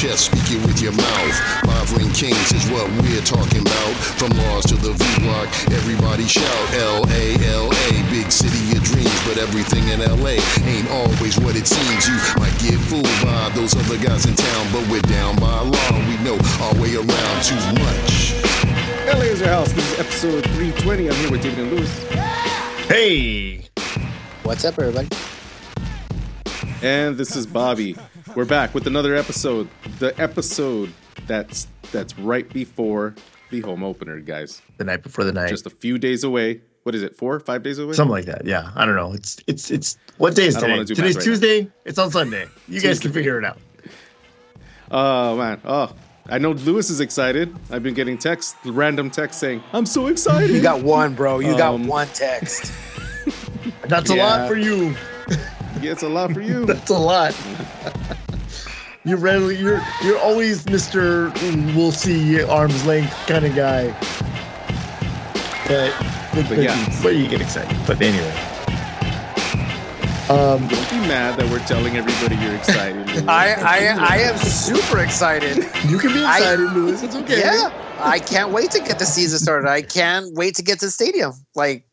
chest, speak it with your mouth. Five ring kings is what we're talking about. From Laws to the V block, everybody shout L A L A. Big city of dreams, but everything in LA ain't always what it seems. You might get fooled by those other guys in town, but we're down by law. We know our way around too much. LA is your house. This is episode 320. I'm here with David and Lewis. Hey, What's up, everybody? And this is Bobby. We're back with another episode. The episode that's that's right before the home opener, guys. the night before the night, Just a few days away. What is it? Four, five days away? something like that. Yeah, I don't know. It's it's it's what day is I today? wanna Today's right Tuesday. It's on Sunday. You guys can figure it out. Oh man. Oh, I know Lewis is excited. I've been getting texts, random texts saying, "I'm so excited." You got one, bro. You got Um, one text. That's a Yeah. lot for you. Yeah, it's a lot for you. That's a lot. You're readily you're you're always Mr. We'll see arm's length kind of guy. But but, but, yeah. but you get excited. But anyway. Um, Don't be mad that we're telling everybody you're excited. I, I I am super excited. you can be I- excited, Lewis. It's okay. Yeah, I can't wait to get the season started. I can't wait to get to the stadium. Like,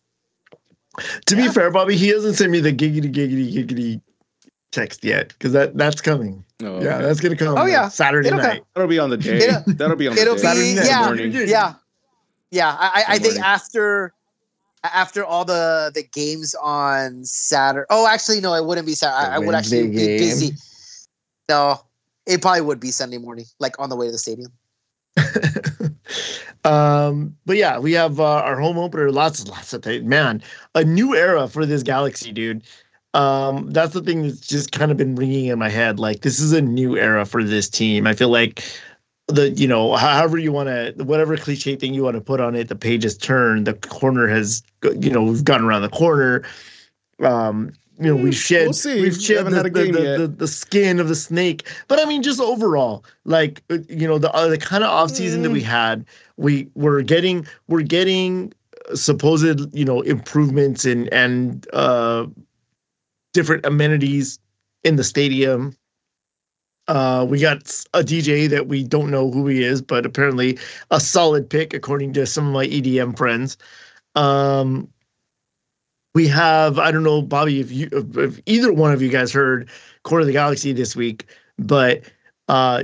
To be fair, Bobby, he hasn't sent me the giggity giggity giggity text yet because that that's coming. Oh, Yeah, that's gonna come. Oh, yeah. Saturday It'll night. That'll be on the day. It'll- That'll be on the it'll day. be- Saturday night. yeah. morning. yeah, yeah. I, I, I think morning. after after all the the games on Saturday. Oh, actually, no, it wouldn't be Saturday. I, I would actually Wednesday be busy. No, it probably would be Sunday morning, like on the way to the stadium. um, but yeah, we have uh, our home opener. Lots, and lots of things. Man, a new era for this galaxy, dude. Um, that's the thing that's just kind of been ringing in my head. Like, this is a new era for this team. I feel like the, you know, however you want to, whatever cliche thing you want to put on it, the page has turned. The corner has, you know, we've gotten around the corner. Um, you know, we've shed, We'll see. we've shed haven't the, the, the, the, the skin of the snake. But I mean, just overall, like, uh, you know, the uh, the kind of off season that we had, we we're getting we're getting supposed you know improvements and and uh different amenities in the stadium uh we got a dj that we don't know who he is but apparently a solid pick according to some of my edm friends um we have i don't know bobby if you if, either one of you guys heard core of the galaxy this week but uh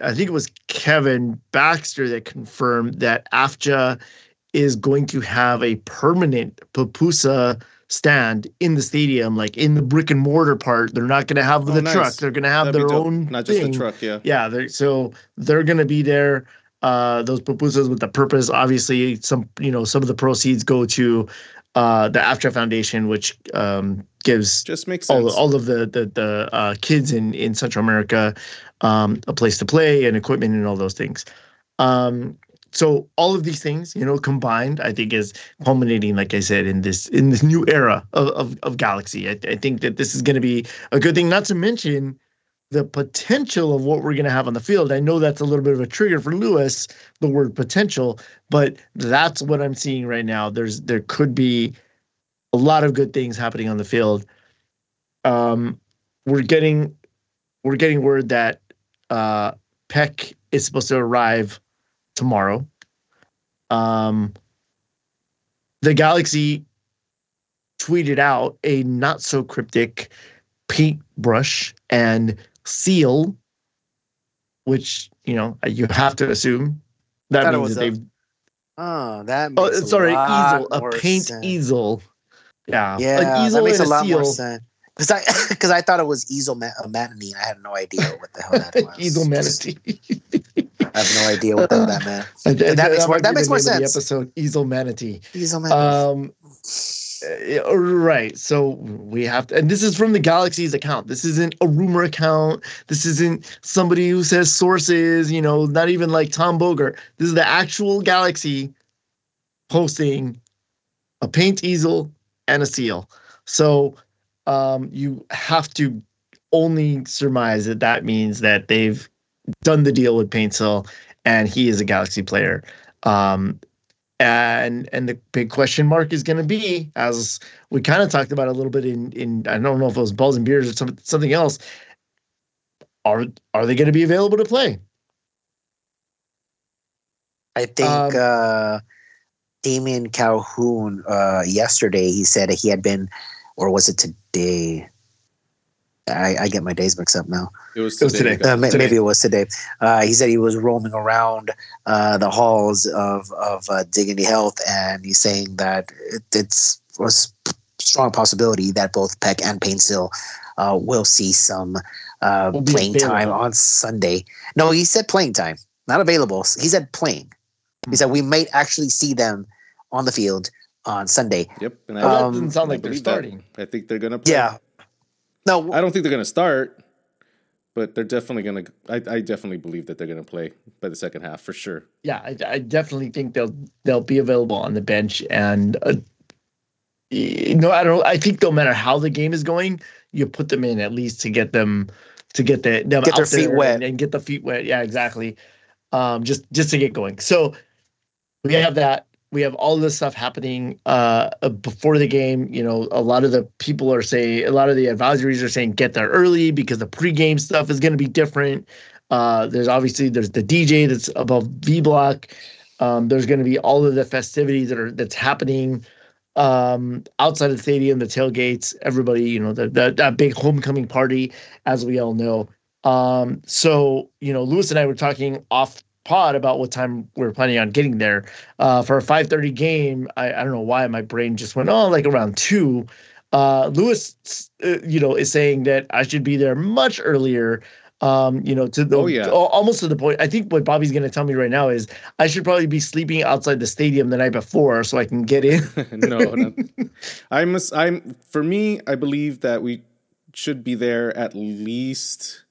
I think it was Kevin Baxter that confirmed that AFJA is going to have a permanent pupusa stand in the stadium, like in the brick and mortar part. They're not going to have Oh, the nice. truck. They're going to have That'd their own Not just thing. the truck, yeah. Yeah, they're, so they're going to be there. Uh, those pupusas with the purpose. Obviously, some you know some of the proceeds go to uh, the AFJA Foundation, which um, gives Just makes all, all of the the, the uh, kids in in Central America um, a place to play and equipment and all those things. Um, so all of these things, you know, combined, I think is culminating, like I said, in this in this new era of of, of Galaxy. I, I think that this is going to be a good thing. Not to mention the potential of what we're going to have on the field. I know that's a little bit of a trigger for Lewis, the word potential, but that's what I'm seeing right now. There's there could be a lot of good things happening on the field. Um, we're getting we're getting word that uh, Pec is supposed to arrive tomorrow. Um, the Galaxy tweeted out a not so cryptic paintbrush and seal, which you know you have to assume that it means that they've. Oh, that Oh, sorry, a easel, a paint sense. easel. Yeah, Yeah, an easel that makes and a lot more seal. sense. Because I because I thought it was easel ma- uh, manatee. I had no idea what the hell that was. easel manatee. I have no idea what the, that meant. I- I- That makes more- that makes more sense. episode easel manatee. Easel manatee. Um, uh, right. So we have to, and this is from the Galaxy's account. This isn't a rumor account. This isn't somebody who says sources. You know, not even like Tom Bogert. This is the actual Galaxy posting a paint easel and a seal. So um, you have to only surmise that that means that they've done the deal with Paintsil and he is a Galaxy player. Um, and and the big question mark is going to be, as we kind of talked about a little bit in in I don't know if it was balls and beers or some, something else. are are they going to be available to play? I think Um, uh, Damien Calhoun uh, yesterday he said he had been, or was it today? I, I get my days mixed up now. It was It was today. today. Uh, Today. maybe it was today. Uh, he said he was roaming around uh, the halls of of uh, Dignity Health, and he's saying that it, it's a s- strong possibility that both Pec and Paintsil uh, will see some uh, Will playing time on Sunday. No, he said playing time, not available. He said playing. Hmm. He said we might actually see them on the field on Sunday. Yep. And Well, that Um, doesn't sound like they're believe that. starting. I think they're gonna. Play. Yeah. No, I don't think they're gonna start, but they're definitely gonna. I, I definitely believe that they're gonna play by the second half for sure. Yeah, I, I definitely think they'll they'll be available on the bench, and uh, you know, I don't. I think no matter how the game is going, you put them in at least to get them to get the them Get their out there feet wet. and, and get the feet wet. Yeah, exactly. Um, just just to get going. So we have that. We have all this stuff happening uh, uh, before the game. You know, a lot of the people are saying, a lot of the advisories are saying, get there early because the pregame stuff is going to be different. Uh, there's obviously there's the DJ that's above V Block. Um, there's going to be all of the festivities that are that's happening um, outside of the stadium, the tailgates, everybody, you know, the, the that big homecoming party, as we all know. Um, so you know, Lewis and I were talking off pod about what time we are planning on getting there. Uh, for a 5:30 game, I, I don't know why my brain just went oh like around two. Uh, Lewis, uh, you know, is saying that I should be there much earlier. Um, you know, to the Oh, yeah. almost to the point. I think what Bobby's going to tell me right now is I should probably be sleeping outside the stadium the night before so I can get in. no, no. I must. I'm for me. I believe that we should be there at least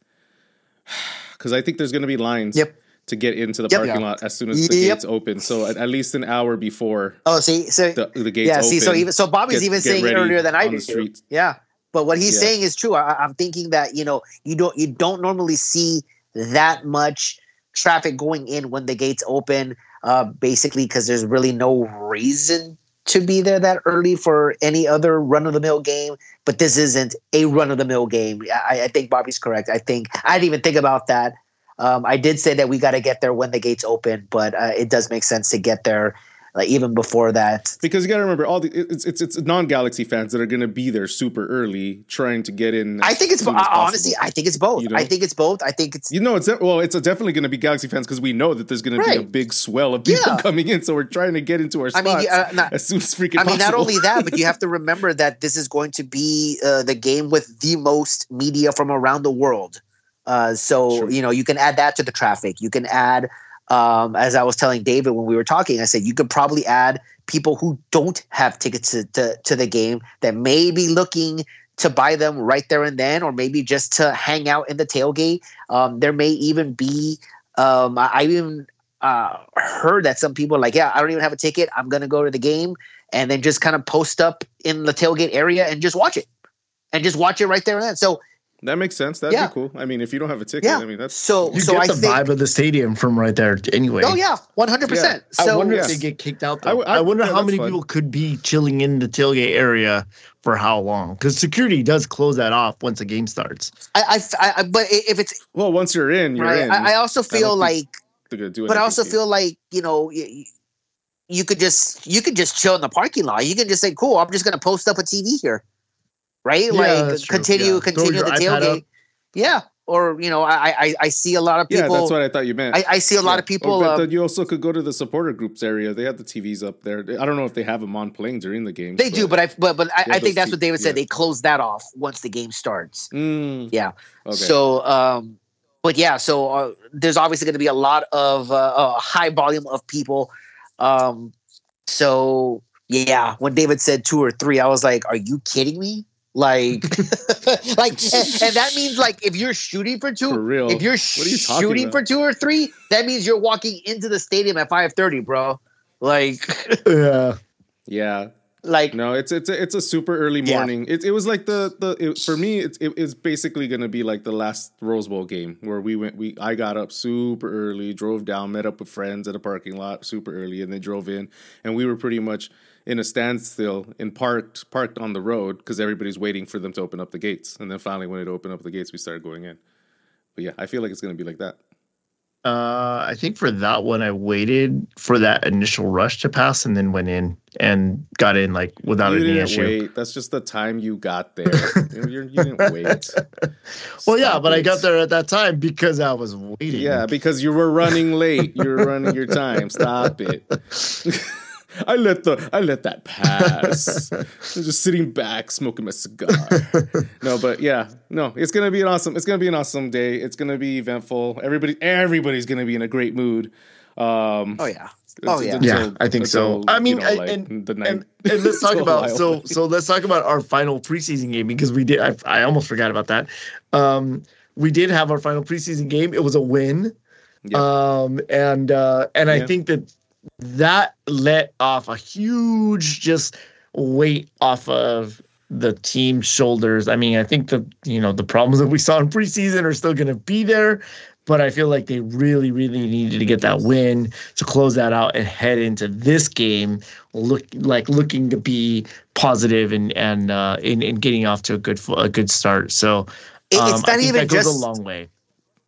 because I think there's going to be lines. Yep. To get into the Yep. parking Yeah. lot as soon as the Yep. gates open, so at, at least an hour before Oh, see, so the, the gates yeah, open. see, so even so, Bobby's get- even get saying earlier than I did. Yeah, but what he's Yeah. saying is true. I, I'm thinking that you know you don't you don't normally see that much traffic going in when the gates open. Uh, basically, because there's really no reason to be there that early for any other run of the mill game. But this isn't a run of the mill game. I, I think Bobby's correct. I think I didn't even think about that. Um, I did say that we got to get there when the gates open, but uh, it does make sense to get there like even before that. Because you got to remember, all the it's it's, it's non-Galaxy fans that are going to be there super early, trying to get in. I think it's bo- honestly. I think it's both. You I think it's both. I think it's You know, it's well, it's definitely going to be Galaxy fans because we know that there's going to be a big swell of people Yeah. coming in, so we're trying to get into our I spots mean, uh, not- as soon as freaking I mean, not only that, but you have to remember that this is going to be uh, the game with the most media from around the world. Uh, so Sure. you know, you can add that to the traffic. You can add, um, as I was telling David when we were talking, I said you could probably add people who don't have tickets to, to, to the game that may be looking to buy them right there and then, or maybe just to hang out in the tailgate. Um, there may even be. Um, I, I even uh, heard that some people are like, yeah, I don't even have a ticket. I'm gonna go to the game and then just kind of post up in the tailgate area and just watch it, and just watch it right there and then. So that makes sense. That'd Yeah. be cool. I mean, if you don't have a ticket, yeah, I mean that's so You so get I the think. vibe of the stadium from right there anyway. Oh yeah, one hundred percent. So I wonder yeah. if they get kicked out. Though. I I, w- I- wonder yeah, how many fun. people could be chilling in the tailgate area for how long? Because security does close that off once the game starts. I, I, I, but if it's well. Once you're in, you're right, in. I, I also feel think like do but I also to you. feel like you know you, you could just you could just chill in the parking lot. You can just say, "Cool, I'm just going to post up a TV here," right? Yeah, like continue Yeah. continue the tailgate. Yeah, or you know, I I I see a lot of people. yeah, that's what I thought you meant. I, I see a lot of people. Oh, but um, you also could go to the supporter groups area. They have the TVs up there. I don't know if they have them on playing during the game. they do, but I but but I, I think that's what David said. They close that off once the game starts. Mm, Yeah. okay. So, um, but yeah, so uh, there's obviously going to be a lot of uh, a high volume of people. Um, so yeah, when David said two or three, I was like, "Are you kidding me?" Like, like, and, and that means like if you're shooting for two, For real. if you're What are you shooting about? for two or three, that means you're walking into the stadium at five thirty, bro. Like, Yeah. yeah. like No, it's it's a, it's a super early Yeah. morning. It it was like the the it, for me it's it, it's basically gonna be like the last Rose Bowl game where we went we I got up super early, drove down, met up with friends at a parking lot super early, and then drove in, and we were pretty much in a standstill and parked parked on the road because everybody's waiting for them to open up the gates, and then finally when it opened up the gates, we started going in. But yeah, I feel like it's gonna be like that. Uh, I think for that one, I waited for that initial rush to pass and then went in and got in like without you any didn't issue. wait. That's just the time you got there. you, you didn't wait. Well, yeah, but I got there at that time because I was waiting. Yeah, because you were running late. You were running your time. Stop it. I let the I let that pass. I was just sitting back smoking my cigar. No, but yeah, no, it's gonna be an awesome. It's gonna be an awesome day. It's gonna be eventful. Everybody, everybody's gonna be in a great mood. Um, Oh yeah. Oh, yeah. Yeah, I think so. I mean, you know, I- like, and- the night. and, and let's talk about so so let's talk about our final preseason game because we did I, I almost forgot about that. Um, we did have our final preseason game. It was a win. Yeah. Um, and uh, and I think that that let off a huge just weight off of the team's shoulders. I mean, I think the you know the problems that we saw in preseason are still going to be there, but I feel like they really, really needed to get that win to close that out and head into this game look like looking to be positive and and uh, in, in getting off to a good a good start. So um, it's I not think even that goes just. a long way.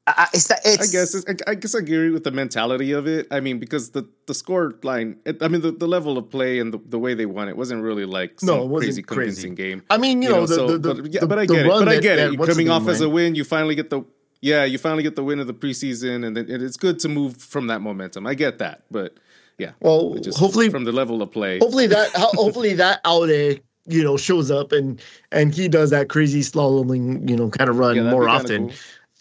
I, it's. It's. I guess it's, I, I guess I agree with the mentality of it. I mean, because the the score line, it, I mean, the, the level of play and the, the way they won it wasn't really like some No, it wasn't crazy crazy. convincing game. I mean, you, You know, know, the, so, the, the, but, yeah, the- but I the get it. But I get that- it. what's Coming off name as a win, you finally get the yeah, you finally get the win of the preseason, and then, it's good to move from that momentum. I get that, but yeah, Well, just hopefully, from the level of play. hopefully that ho- hopefully that Aude you know shows up and and he does that crazy slaloming you know kind of run Yeah, more often. cool.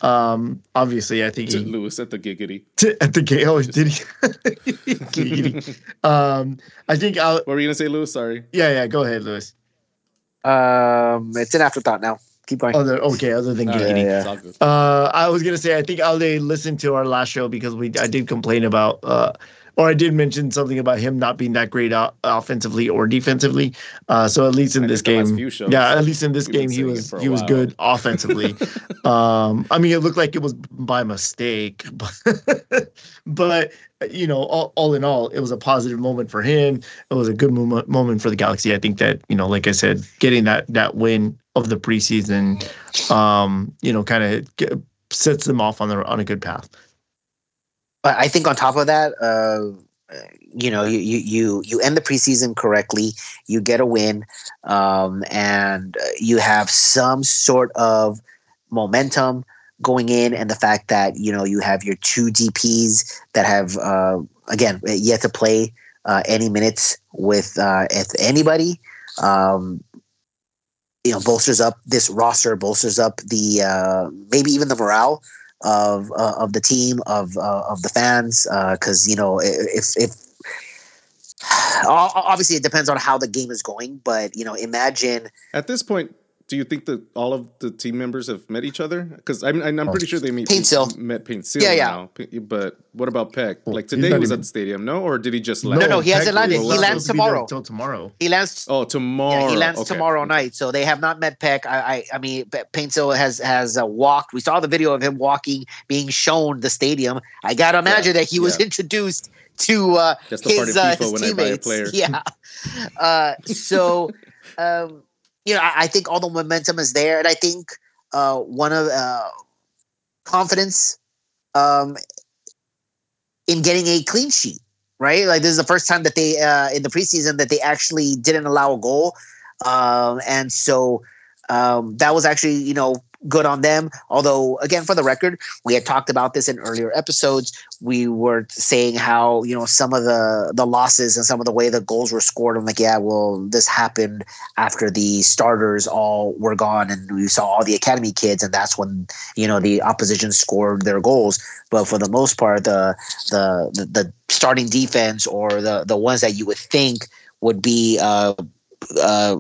Um, obviously, I think To he Lewis at the giggity. t- at the game. Oh, did he? Giggity. um, I think I'll. What were you gonna say, Lewis? Sorry. Yeah, yeah. Go ahead, Lewis. Um, it's an afterthought now. Keep going. Other okay, other than All right, giggity. yeah. it's all. Uh, I was gonna say I think Aude listened to our last show because we I did complain about uh, or I did mention something about him not being that great o- offensively or defensively. Uh, so at least in I this think the last game, yeah, at least in this game he was he was while. good offensively. um, I mean it looked like it was by mistake, but but you know all, all in all it was a positive moment for him. It was a good moment moment for the Galaxy. I think that you know like I said, getting that that win of the preseason um, you know, kind of sets them off on the on a good path. But I think on top of that, uh, you know, you, you you end the preseason correctly, you get a win, um, and uh, you have some sort of momentum going in, and the fact that you know you have your two DPS that have uh, again yet to play uh, any minutes with uh, if anybody. Um, you know, bolsters up this roster, bolsters up the uh, maybe even the morale of uh, of the team of uh, of the fans because you know if if obviously it depends on how the game is going but you know imagine At this point, do you think that all of the team members have met each other? Because I'm, I'm pretty sure they meet, Paintsil. met Paintsil Yeah, yeah. now. P- But what about Pec? Like today he was even- at the stadium, no? Or did he just land? no, no, he hasn't landed. He lands supposed to be there tomorrow. Until tomorrow. he lands Oh, tomorrow. yeah, he lands Okay. tomorrow night so they have not met Pec I I, I mean Pe- Paintsil has has uh, walked we saw the video of him walking being shown the stadium I gotta imagine that he was yeah. introduced to uh, That's the part his, of uh, his when I buy a teammates. player. Yeah. Uh, so, um, you know, I, I think all the momentum is there, and I think uh, one of uh, confidence um, in getting a clean sheet. Right, like this is the first time that they uh, in the preseason that they actually didn't allow a goal, um, and so um, that was actually you know good on them. Although, again, for the record, we had talked about this in earlier episodes we were saying how you know some of the the losses and some of the way the goals were scored. I'm like, yeah, well, this happened after the starters all were gone, and we saw all the academy kids, and that's when you know the opposition scored their goals. But for the most part, the the the, starting defense or the the ones that you would think would be uh, uh,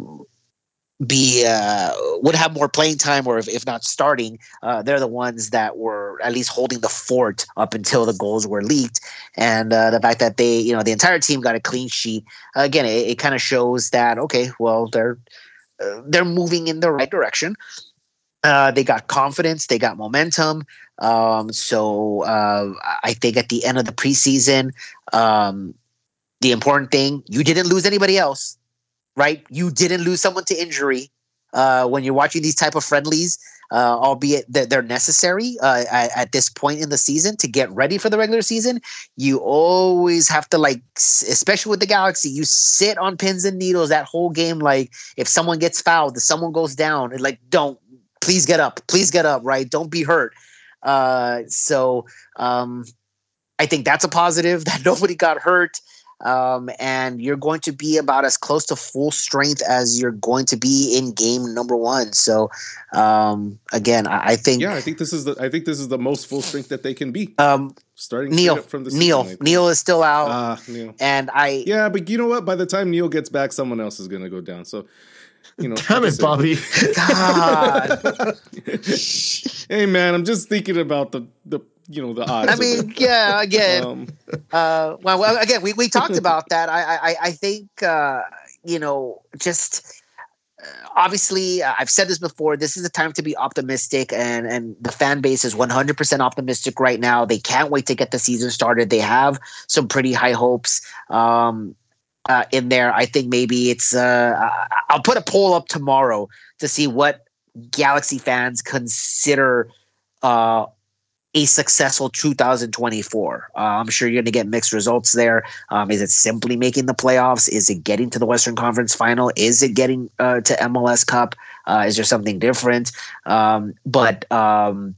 be uh, would have more playing time, or if, if not starting, uh, they're the ones that were at least holding the fort up until the goals were leaked. And uh, the fact that they, you know, the entire team got a clean sheet again, it, it kind of shows that okay, well, they're uh, they're moving in the right direction. Uh, they got confidence, they got momentum. Um, so uh, I think at the end of the preseason, um, the important thing you didn't lose anybody else right? You didn't lose someone to injury uh, when you're watching these type of friendlies. uh, albeit that they're necessary uh, at, at, this point in the season to get ready for the regular season. You always have to like, especially with the Galaxy, you sit on pins and needles that whole game. Like if someone gets fouled, if someone goes down, and like don't please get up, please get up, right? Don't be hurt. Uh, so um, I think that's a positive that nobody got hurt um, and you're going to be about as close to full strength as you're going to be in game number one. So, um, again, I, I, think yeah, I think this is the I think this is the most full strength that they can be. Um, starting Neal from the Neal season, Neal is still out, uh, Neal. and I yeah, but you know what? By the time Neal gets back, someone else is going to go down. So. You know, Damn it, Bobby! God. hey, man, I'm just thinking about the the you know the odds. I mean, yeah, again, um, uh, well, well, again, we, we talked about that. I I, I think uh, you know just uh, obviously uh, I've said this before. This is the time to be optimistic, and and the fan base is 100 percent optimistic right now. They can't wait to get the season started. They have some pretty high hopes. Um, uh, in there, I think maybe it's. Uh, I'll put a poll up tomorrow to see what Galaxy fans consider uh, a successful 2024. Uh, I'm sure you're going to get mixed results there. Um, is it simply making the playoffs? Is it getting to the Western Conference final? Is it getting uh, to MLS Cup? Uh, is there something different? Um, but um,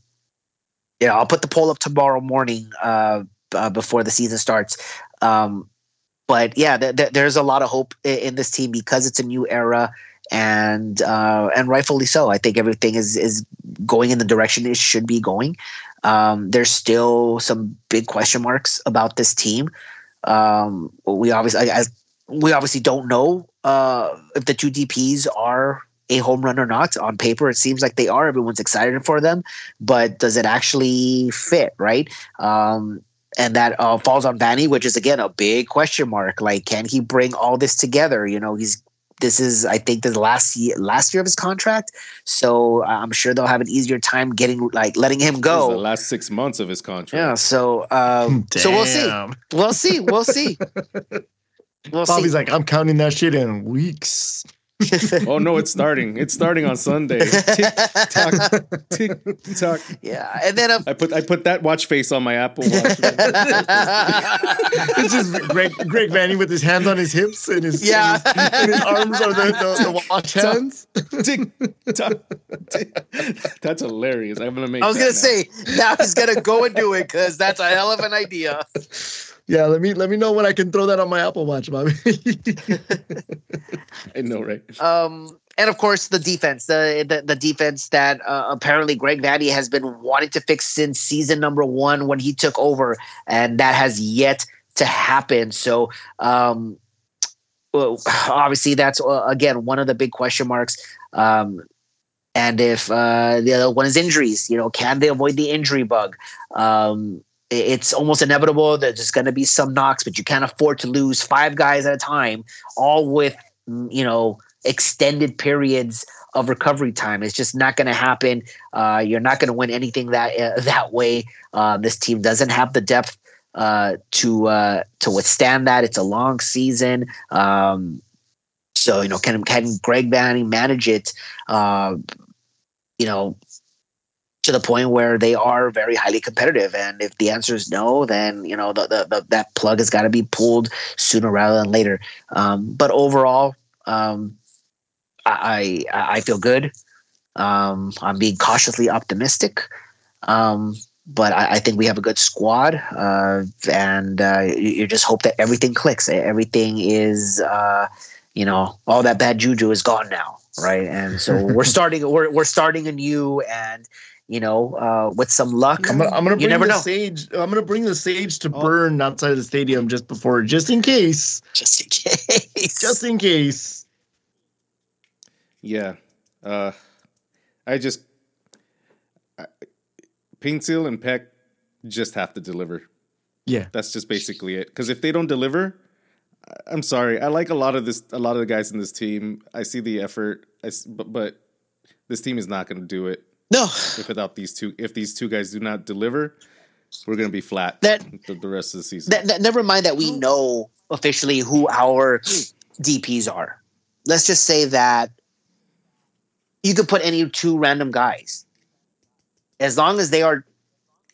yeah, I'll put the poll up tomorrow morning uh, uh, before the season starts. Um, but yeah, th- th- there's a lot of hope in, in this team because it's a new era and uh, and rightfully so. I think everything is is going in the direction it should be going. Um, there's still some big question marks about this team. Um, we obviously, I, I, we obviously don't know uh, if the two DPS are a home run or not. On paper, it seems like they are. Everyone's excited for them, but does it actually fit? Right? Um, and that uh, falls on Vanny, which is again a big question mark. Like, can he bring all this together? You know, he's this is I think the last year last year of his contract. So uh, I'm sure they'll have an easier time getting like letting him go. The last six months of his contract. Yeah. So um, so we'll see. We'll see. We'll see. We'll Bobby's see. like, I'm counting that shit in weeks. oh no, it's starting. It's starting on Sunday. Tick tock, tick tock. Yeah, and then um, I put I put that watch face on my Apple Watch. it's just Greg Greg Vanney with his hands on his hips and his yeah, and his, and his arms are the, the, the watch hands. Tick tock. Tick. That's hilarious. I'm gonna make. I was gonna now. say now he's gonna go and do it because that's a hell of an idea. Yeah, let me let me know when I can throw that on my Apple Watch, Bobby. I know, right? Um, and of course the defense, the the, the defense that uh, apparently Greg Vanney has been wanting to fix since season number one when he took over, and that has yet to happen. So, um, well, obviously, that's uh, again one of the big question marks. Um, and if uh, the other one is injuries, you know, can they avoid the injury bug? Um, it's almost inevitable that there's going to be some knocks, but you can't afford to lose five guys at a time, all with you know extended periods of recovery time. It's just not going to happen. Uh, you're not going to win anything that uh, that way. Uh, this team doesn't have the depth uh, to uh, to withstand that. It's a long season. Um, so you know, can can Greg Vanney manage it? Uh, you know, to the point where they are very highly competitive. And if the answer is no, then you know the, the, the that plug has got to be pulled sooner rather than later. Um, but overall, um, I, I, I feel good. Um, I'm being cautiously optimistic. Um, but I, I, think we have a good squad, uh, and uh, you, you, just hope that everything clicks. Everything is, uh, you know, all that bad juju is gone now, right? And so we're starting. We're we're starting anew, and you know, uh, with some luck. I'm gonna, I'm gonna bring the know. sage. I'm gonna bring the sage to oh. burn outside of the stadium just before, just in case. Just in case. just in case. Yeah, uh, I just I, Paintsil and Pec just have to deliver. Yeah, that's just basically it. Because if they don't deliver, I'm sorry. I like a lot of this. A lot of the guys in this team. I see the effort. I, but, but this team is not going to do it. No. If without these two, if these two guys do not deliver, we're going to be flat that, the, the rest of the season. That, that, never mind that we know officially who our DPs are. Let's just say that you could put any two random guys as long as they are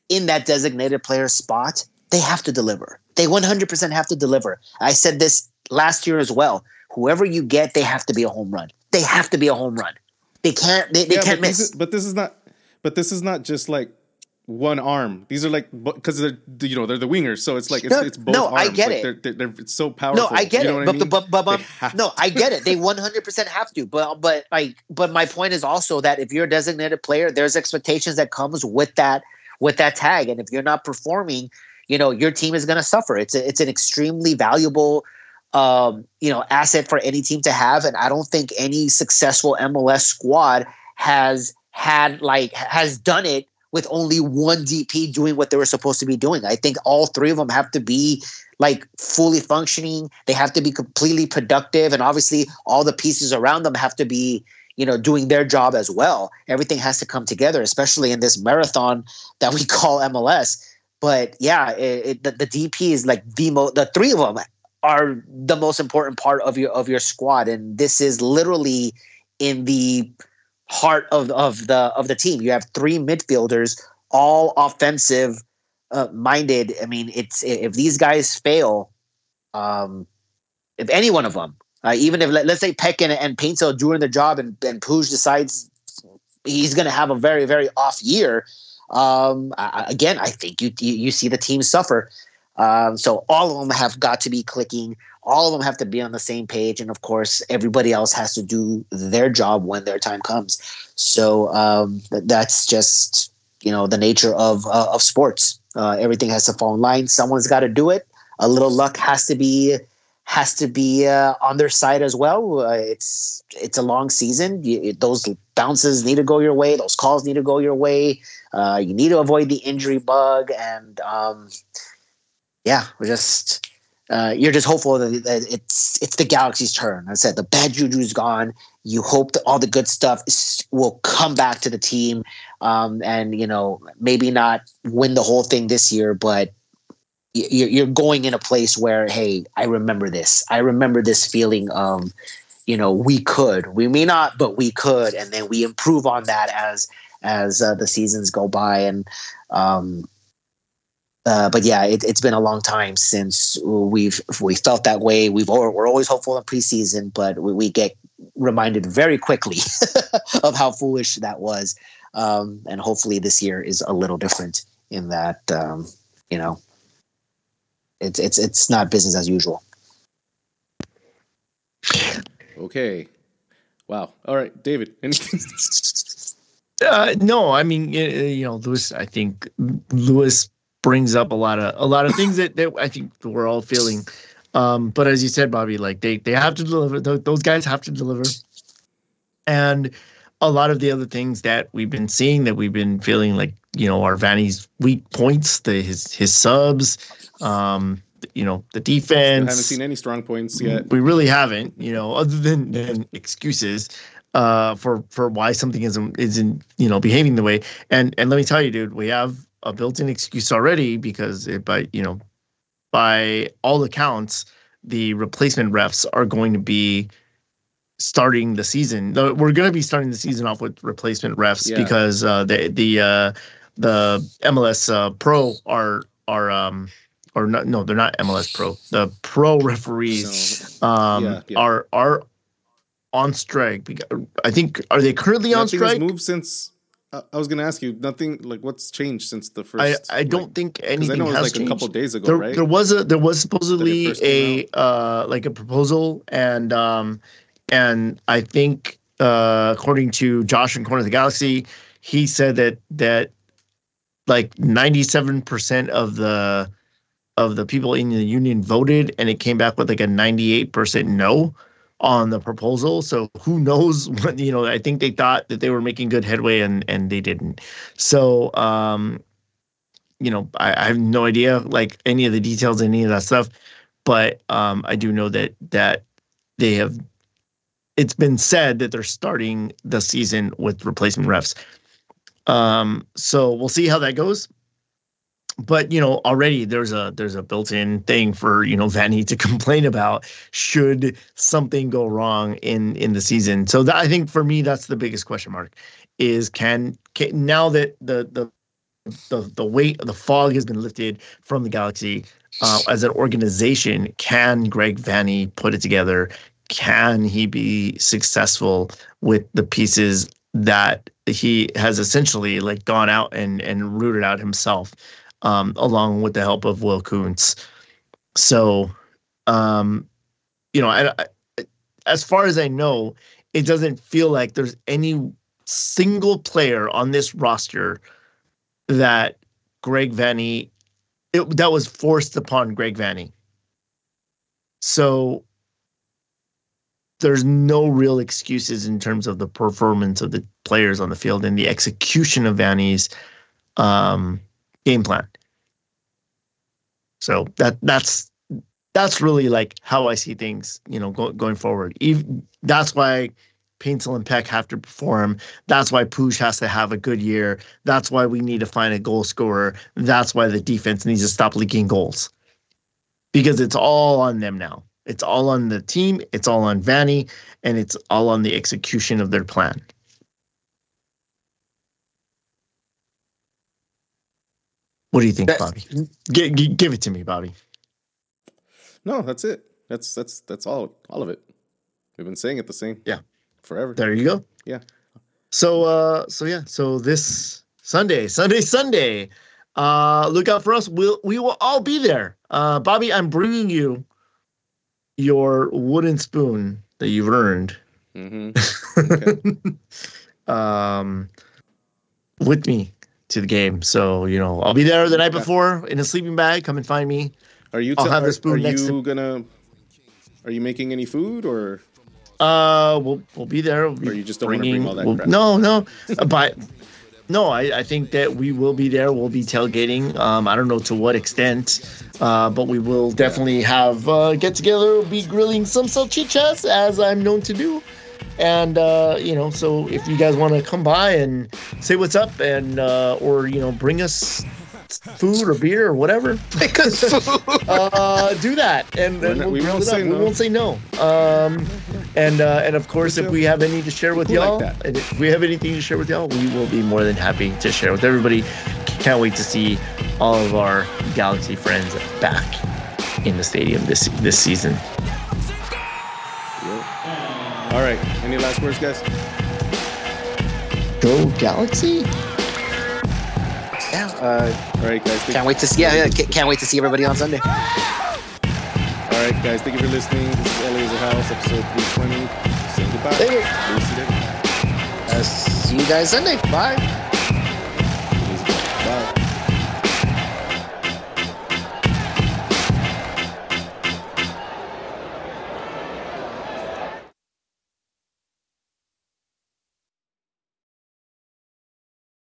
in that designated player spot, they have to deliver. They 100% have to deliver. I said this last year as well. Whoever you get, they have to be a home run. They have to be a home run. They can't. They, they yeah, can't but miss. Is, but this is not. But this is not just like one arm. These are like because they're you know they're the wingers, so it's like it's, no, it's both. No, arms. I get like it. They're, they're, they're, it's so powerful. No, I get you know it. But, I mean? but but but no, I get it. They one hundred percent have to. But but like but my point is also that if you're a designated player, there's expectations that comes with that with that tag, and if you're not performing, you know your team is going to suffer. It's a, it's an extremely valuable. Um, you know, asset for any team to have, and I don't think any successful MLS squad has had like has done it with only one DP doing what they were supposed to be doing. I think all three of them have to be like fully functioning. They have to be completely productive, and obviously all the pieces around them have to be you know doing their job as well. Everything has to come together, especially in this marathon that we call MLS. But yeah, it, it, the, the DP is like the mo- the three of them are the most important part of your of your squad, and this is literally in the heart of of the of the team. You have three midfielders, all offensive uh, minded. I mean, it's if these guys fail, um, if any one of them, uh, even if let, us say Pec and, and Paintsil doing their job and, and Puig decides he's going to have a very very off year. Um, I, again, I think you, you see the team suffer. Um, so all of them have got to be clicking. All of them have to be on the same page. And of course everybody else has to do their job when their time comes. So um, that's just you know the nature of uh, of sports. Uh, everything has to fall in line. Someone's got to do it. A little luck has to be has to be uh, on their side as well. Uh, it's it's a long season. You, those bounces need to go your way. Those calls need to go your way. Uh, you need to avoid the injury bug. And um, yeah we're just uh, you're just hopeful that, that, it's it's the galaxy's turn. I said the bad juju's gone. You hope that all the good stuff is, will come back to the team, um, and you know maybe not win the whole thing this year, but you're, you're going in a place where hey, I remember this. I remember this feeling of you know we could. We may not, but we could, and then we improve on that as as uh, the seasons go by and. Um, uh, but yeah, it, has been a long time since we've we felt that way. We've we're always hopeful in preseason, but we, we get reminded very quickly of how foolish that was. Um, and hopefully, this year is a little different in that um, you know it's it's it's not business as usual. Okay. Wow. All right, David. Anything? Uh, no, I mean, you know, Lewis. I think Lewis brings up a lot of a lot of things that, that I think we're all feeling. Um, but as you said, Bobby, like they they have to deliver. Those guys have to deliver, and a lot of the other things that we've been seeing that we've been feeling like you know our Vanney's weak points, the his his subs, um, you know the defense. I haven't seen any strong points yet. We really haven't, you know, other than, than excuses uh, for for why something isn't isn't you know behaving the way. And and let me tell you, dude, we have a built-in excuse already because it, by you know by all accounts the replacement refs are going to be starting the season we're going to be starting the season off with replacement refs yeah. because uh, the the uh, the MLS uh, Pro are are um or not no they're not MLS Pro the pro referees no. um yeah, yeah. are are on strike I think are they currently on strike? Moved since I was going to ask you nothing like what's changed since the first. I, I don't like, think anything I know it was like changed. a couple days ago, there, right? There was a there was supposedly a uh like a proposal and um and I think uh according to Josh in Corner of the Galaxy, he said that that like ninety seven percent of the of the people in the union voted and it came back with like a ninety eight percent no on the proposal. So who knows what you know? I think they thought that they were making good headway and and they didn't. So um, you know, I, I have no idea like any of the details, any of that stuff, but um, I do know that that they have. It's been said that they're starting the season with replacement refs. Um, so we'll see how that goes. But you know already there's a there's a built-in thing for you know Vanney to complain about should something go wrong in in the season. So that I think for me that's the biggest question mark is can, can now that the the the the weight the fog has been lifted from the Galaxy uh, as an organization, can Greg Vanney put it together? Can he be successful with the pieces that he has essentially like gone out and and rooted out himself? Um, along with the help of Will Kuntz. So, um, you know, I, I, as far as I know, it doesn't feel like there's any single player on this roster that Greg Vanney it, that was forced upon Greg Vanney. So there's no real excuses in terms of the performance of the players on the field and the execution of Vanney's um, game plan. So that that's that's really like how I see things, you know, go, going forward. That's why Paintsil and Pec have to perform. That's why Puig has to have a good year. That's why we need to find a goal scorer. That's why the defense needs to stop leaking goals. Because it's all on them now. It's all on the team. It's all on Vanney, and it's all on the execution of their plan. What do you think, Bobby? G- g- give it to me, Bobby. No, that's it. That's that's that's all all of it. We've been saying it the same. Yeah. Forever. There you go. Yeah. So uh so yeah, so this Sunday, Sunday, Sunday. Uh look out for us. We'll we will all be there. Uh Bobby, I'm bringing you your wooden spoon that you've earned. Mm-hmm. Okay. um with me to the game. So you know, I'll be there the night before in a sleeping bag. Come and find me. Are you? I'll have are, the spoon Are you to- gonna? Are you making any food or? Uh, we'll we'll be there. We'll be Or you just don't wanna bring all that we'll- crap? No, no, Uh, but no, I, I think that we will be there. We'll be tailgating. Um, I don't know to what extent, uh, but we will definitely have uh, get together. Be grilling some salchichas as I'm known to do. And uh, you know, so if you guys want to come by and say what's up, and uh, or you know, bring us food or beer or whatever, Because uh, do that, and, We're and we'll we grill won't it up. say We no. won't say no. Um, and uh, and of course, if we have any to share with People y'all, like that. and if we have anything to share with y'all, we will be more than happy to share with everybody. Can't wait to see all of our Galaxy friends back in the stadium this this season. All right. Any last words, guys? Go Galaxy! yeah, uh, All right, guys. Can't wait to see. Yeah, yeah, can't wait to see everybody on Sunday. all right, guys. Thank you for listening. This is LA's House, episode 320. Say goodbye. Later. We'll see you then. Uh, see you guys Sunday. Bye.